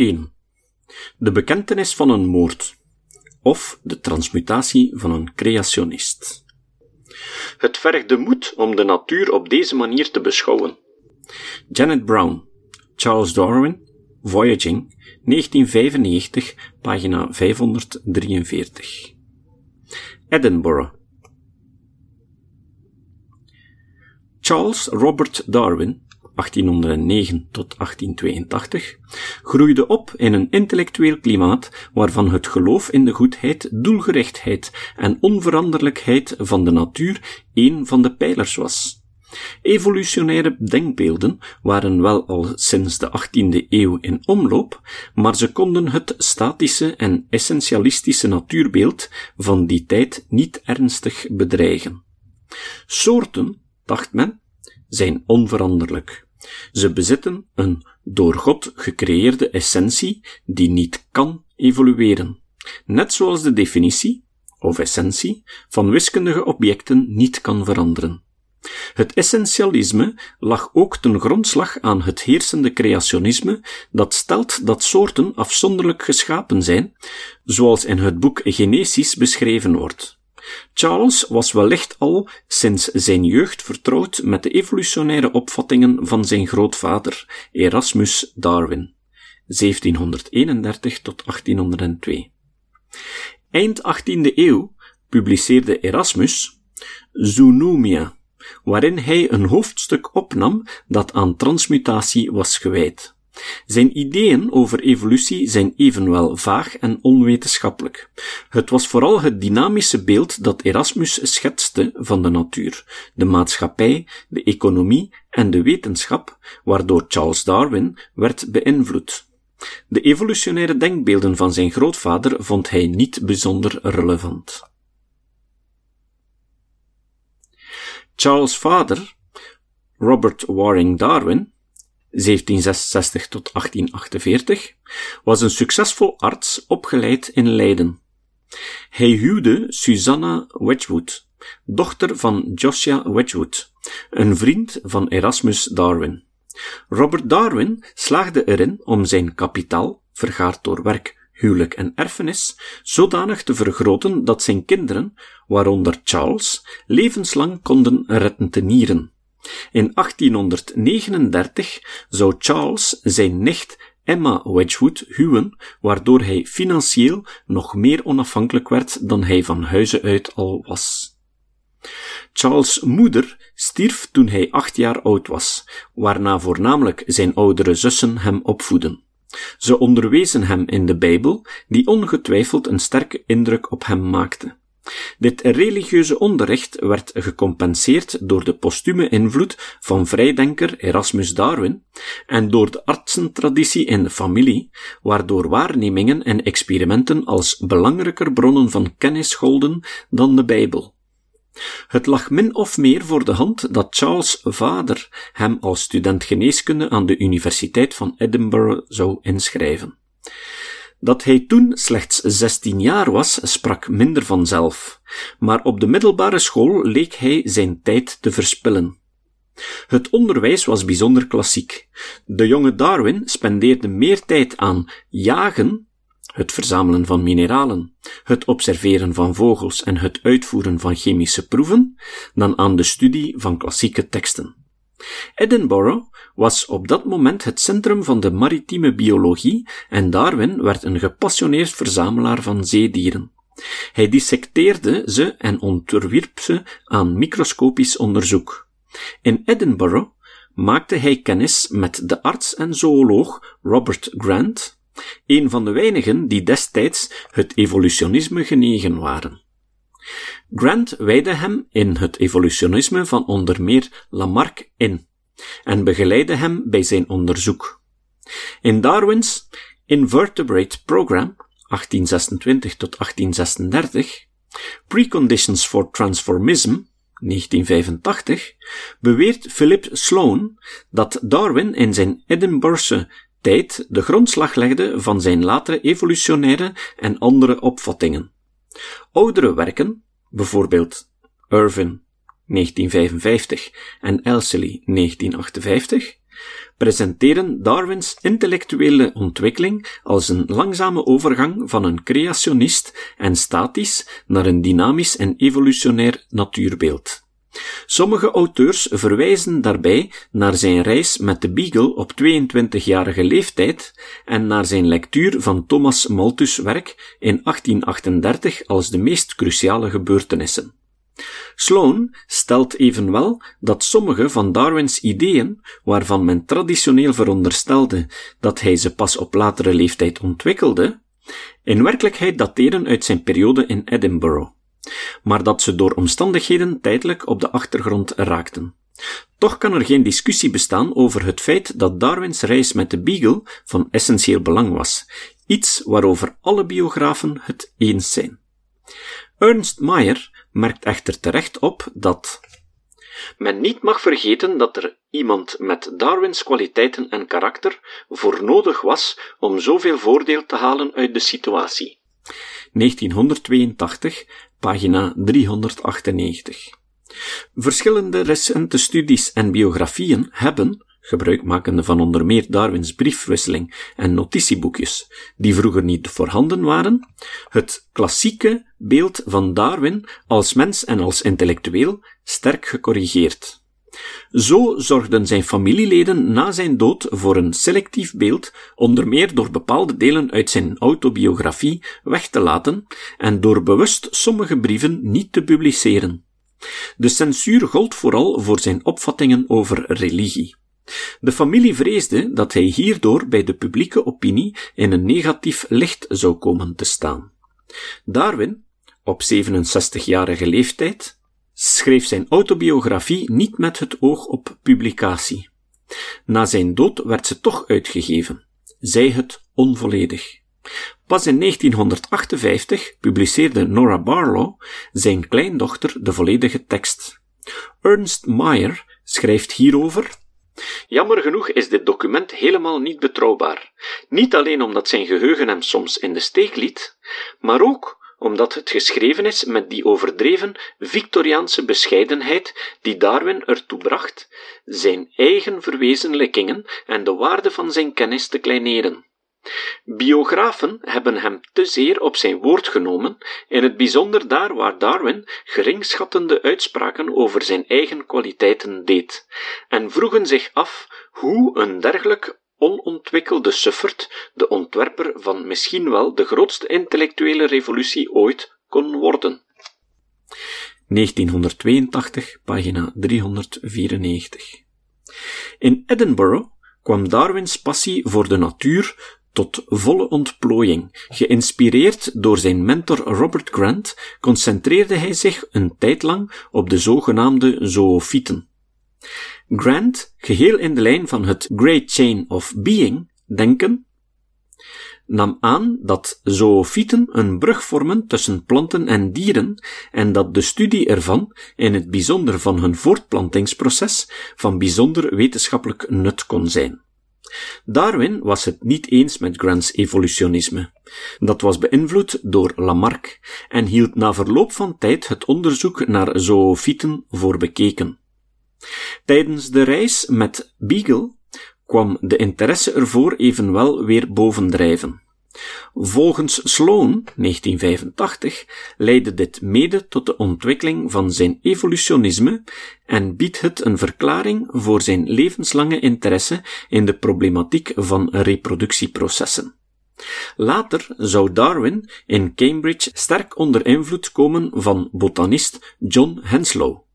1. De bekentenis van een moord of de transmutatie van een creationist. Het vergt de moed om de natuur op deze manier te beschouwen. Janet Brown, Charles Darwin, Voyaging, 1995, pagina 543. Edinburgh. Charles Robert Darwin 1809 tot 1882, groeide op in een intellectueel klimaat waarvan het geloof in de goedheid, doelgerichtheid en onveranderlijkheid van de natuur een van de pijlers was. Evolutionaire denkbeelden waren wel al sinds de 18e eeuw in omloop, maar ze konden het statische en essentialistische natuurbeeld van die tijd niet ernstig bedreigen. Soorten, dacht men, zijn onveranderlijk. Ze bezitten een door God gecreëerde essentie die niet kan evolueren. Net zoals de definitie, of essentie, van wiskundige objecten niet kan veranderen. Het essentialisme lag ook ten grondslag aan het heersende creationisme dat stelt dat soorten afzonderlijk geschapen zijn, zoals in het boek Genesis beschreven wordt. Charles was wellicht al sinds zijn jeugd vertrouwd met de evolutionaire opvattingen van zijn grootvader, Erasmus Darwin, 1731 tot 1802. Eind 18e eeuw publiceerde Erasmus Zoonomia, waarin hij een hoofdstuk opnam dat aan transmutatie was gewijd. Zijn ideeën over evolutie zijn evenwel vaag en onwetenschappelijk. Het was vooral het dynamische beeld dat Erasmus schetste van de natuur, de maatschappij, de economie en de wetenschap, waardoor Charles Darwin werd beïnvloed. De evolutionaire denkbeelden van zijn grootvader vond hij niet bijzonder relevant. Charles' vader, Robert Waring Darwin, 1766 tot 1848, was een succesvol arts opgeleid in Leiden. Hij huwde Susanna Wedgwood, dochter van Josiah Wedgwood, een vriend van Erasmus Darwin. Robert Darwin slaagde erin om zijn kapitaal, vergaard door werk, huwelijk en erfenis, zodanig te vergroten dat zijn kinderen, waaronder Charles, levenslang konden retentenieren. In 1839 zou Charles zijn nicht Emma Wedgwood huwen, waardoor hij financieel nog meer onafhankelijk werd dan hij van huize uit al was. Charles' moeder stierf toen hij acht jaar oud was, waarna voornamelijk zijn oudere zussen hem opvoeden. Ze onderwezen hem in de Bijbel, die ongetwijfeld een sterke indruk op hem maakte. Dit religieuze onderricht werd gecompenseerd door de postume invloed van vrijdenker Erasmus Darwin en door de artsentraditie in de familie, waardoor waarnemingen en experimenten als belangrijker bronnen van kennis golden dan de Bijbel. Het lag min of meer voor de hand dat Charles' vader hem als student geneeskunde aan de Universiteit van Edinburgh zou inschrijven. Dat hij toen slechts 16 jaar was, sprak minder vanzelf, maar op de middelbare school leek hij zijn tijd te verspillen. Het onderwijs was bijzonder klassiek. De jonge Darwin spendeerde meer tijd aan jagen, het verzamelen van mineralen, het observeren van vogels en het uitvoeren van chemische proeven, dan aan de studie van klassieke teksten. Edinburgh was op dat moment het centrum van de maritieme biologie en Darwin werd een gepassioneerd verzamelaar van zeedieren. Hij dissecteerde ze en onderwierp ze aan microscopisch onderzoek. In Edinburgh maakte hij kennis met de arts en zooloog Robert Grant, een van de weinigen die destijds het evolutionisme genegen waren. Grant wijde hem in het evolutionisme van onder meer Lamarck in en begeleidde hem bij zijn onderzoek. In Darwins Invertebrate Program 1826 tot 1836, Preconditions for Transformism 1985, beweert Philip Sloan dat Darwin in zijn Edinburghse tijd de grondslag legde van zijn latere evolutionaire en andere opvattingen. Oudere werken, bijvoorbeeld Irvin 1955 en Elseley 1958, presenteren Darwins intellectuele ontwikkeling als een langzame overgang van een creationist en statisch naar een dynamisch en evolutionair natuurbeeld. Sommige auteurs verwijzen daarbij naar zijn reis met de Beagle op 22-jarige leeftijd en naar zijn lectuur van Thomas Malthus' werk in 1838 als de meest cruciale gebeurtenissen. Sloan stelt evenwel dat sommige van Darwins ideeën, waarvan men traditioneel veronderstelde dat hij ze pas op latere leeftijd ontwikkelde, in werkelijkheid dateren uit zijn periode in Edinburgh maar dat ze door omstandigheden tijdelijk op de achtergrond raakten. Toch kan er geen discussie bestaan over het feit dat Darwins reis met de Beagle van essentieel belang was, iets waarover alle biografen het eens zijn. Ernst Mayr merkt echter terecht op dat men niet mag vergeten dat er iemand met Darwins kwaliteiten en karakter voor nodig was om zoveel voordeel te halen uit de situatie. 1982, pagina 398. Verschillende recente studies en biografieën hebben, gebruikmakende van onder meer Darwins briefwisseling en notitieboekjes, die vroeger niet voorhanden waren, het klassieke beeld van Darwin als mens en als intellectueel sterk gecorrigeerd. Zo zorgden zijn familieleden na zijn dood voor een selectief beeld, onder meer door bepaalde delen uit zijn autobiografie weg te laten en door bewust sommige brieven niet te publiceren. De censuur gold vooral voor zijn opvattingen over religie. De familie vreesde dat hij hierdoor bij de publieke opinie in een negatief licht zou komen te staan. Darwin, op 67-jarige leeftijd, schreef zijn autobiografie niet met het oog op publicatie. Na zijn dood werd ze toch uitgegeven, zij het onvolledig. Pas in 1958 publiceerde Nora Barlow, zijn kleindochter, de volledige tekst. Ernst Meyer schrijft hierover Jammer genoeg is dit document helemaal niet betrouwbaar. Niet alleen omdat zijn geheugen hem soms in de steek liet, maar ook omdat het geschreven is met die overdreven Victoriaanse bescheidenheid die Darwin ertoe bracht zijn eigen verwezenlijkingen en de waarde van zijn kennis te kleineren. Biografen hebben hem te zeer op zijn woord genomen, in het bijzonder daar waar Darwin geringschattende uitspraken over zijn eigen kwaliteiten deed, en vroegen zich af hoe een dergelijk onontwikkelde Suffert de ontwerper van misschien wel de grootste intellectuele revolutie ooit kon worden. 1982, pagina 394. In Edinburgh kwam Darwins passie voor de natuur tot volle ontplooiing. Geïnspireerd door zijn mentor Robert Grant concentreerde hij zich een tijd lang op de zogenaamde zoofieten. Grant, geheel in de lijn van het Great Chain of Being denken, nam aan dat zoofieten een brug vormen tussen planten en dieren en dat de studie ervan, in het bijzonder van hun voortplantingsproces, van bijzonder wetenschappelijk nut kon zijn. Darwin was het niet eens met Grants evolutionisme. Dat was beïnvloed door Lamarck en hield na verloop van tijd het onderzoek naar zoofieten voor bekeken. Tijdens de reis met Beagle kwam de interesse ervoor evenwel weer bovendrijven. Volgens Sloan, 1985, leidde dit mede tot de ontwikkeling van zijn evolutionisme en biedt het een verklaring voor zijn levenslange interesse in de problematiek van reproductieprocessen. Later zou Darwin in Cambridge sterk onder invloed komen van botanist John Henslow.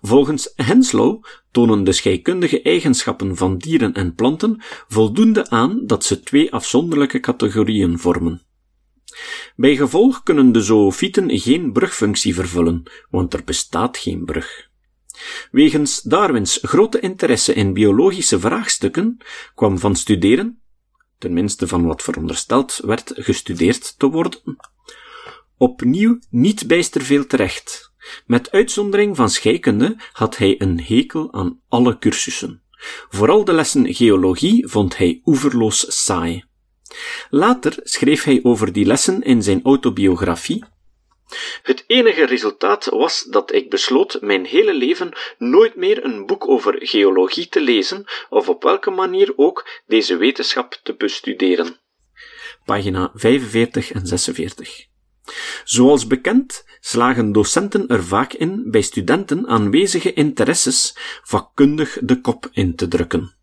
Volgens Henslow tonen de scheikundige eigenschappen van dieren en planten voldoende aan dat ze twee afzonderlijke categorieën vormen. Bij gevolg kunnen de zoofieten geen brugfunctie vervullen, want er bestaat geen brug. Wegens Darwins grote interesse in biologische vraagstukken kwam van studeren, tenminste van wat verondersteld werd gestudeerd te worden, opnieuw niet bijster veel terecht, met uitzondering van scheikunde had hij een hekel aan alle cursussen. Vooral de lessen geologie vond hij oeverloos saai. Later schreef hij over die lessen in zijn autobiografie. Het enige resultaat was dat ik besloot mijn hele leven nooit meer een boek over geologie te lezen of op welke manier ook deze wetenschap te bestuderen. Pagina 45 en 46. Zoals bekend slagen docenten er vaak in bij studenten aanwezige interesses vakkundig de kop in te drukken.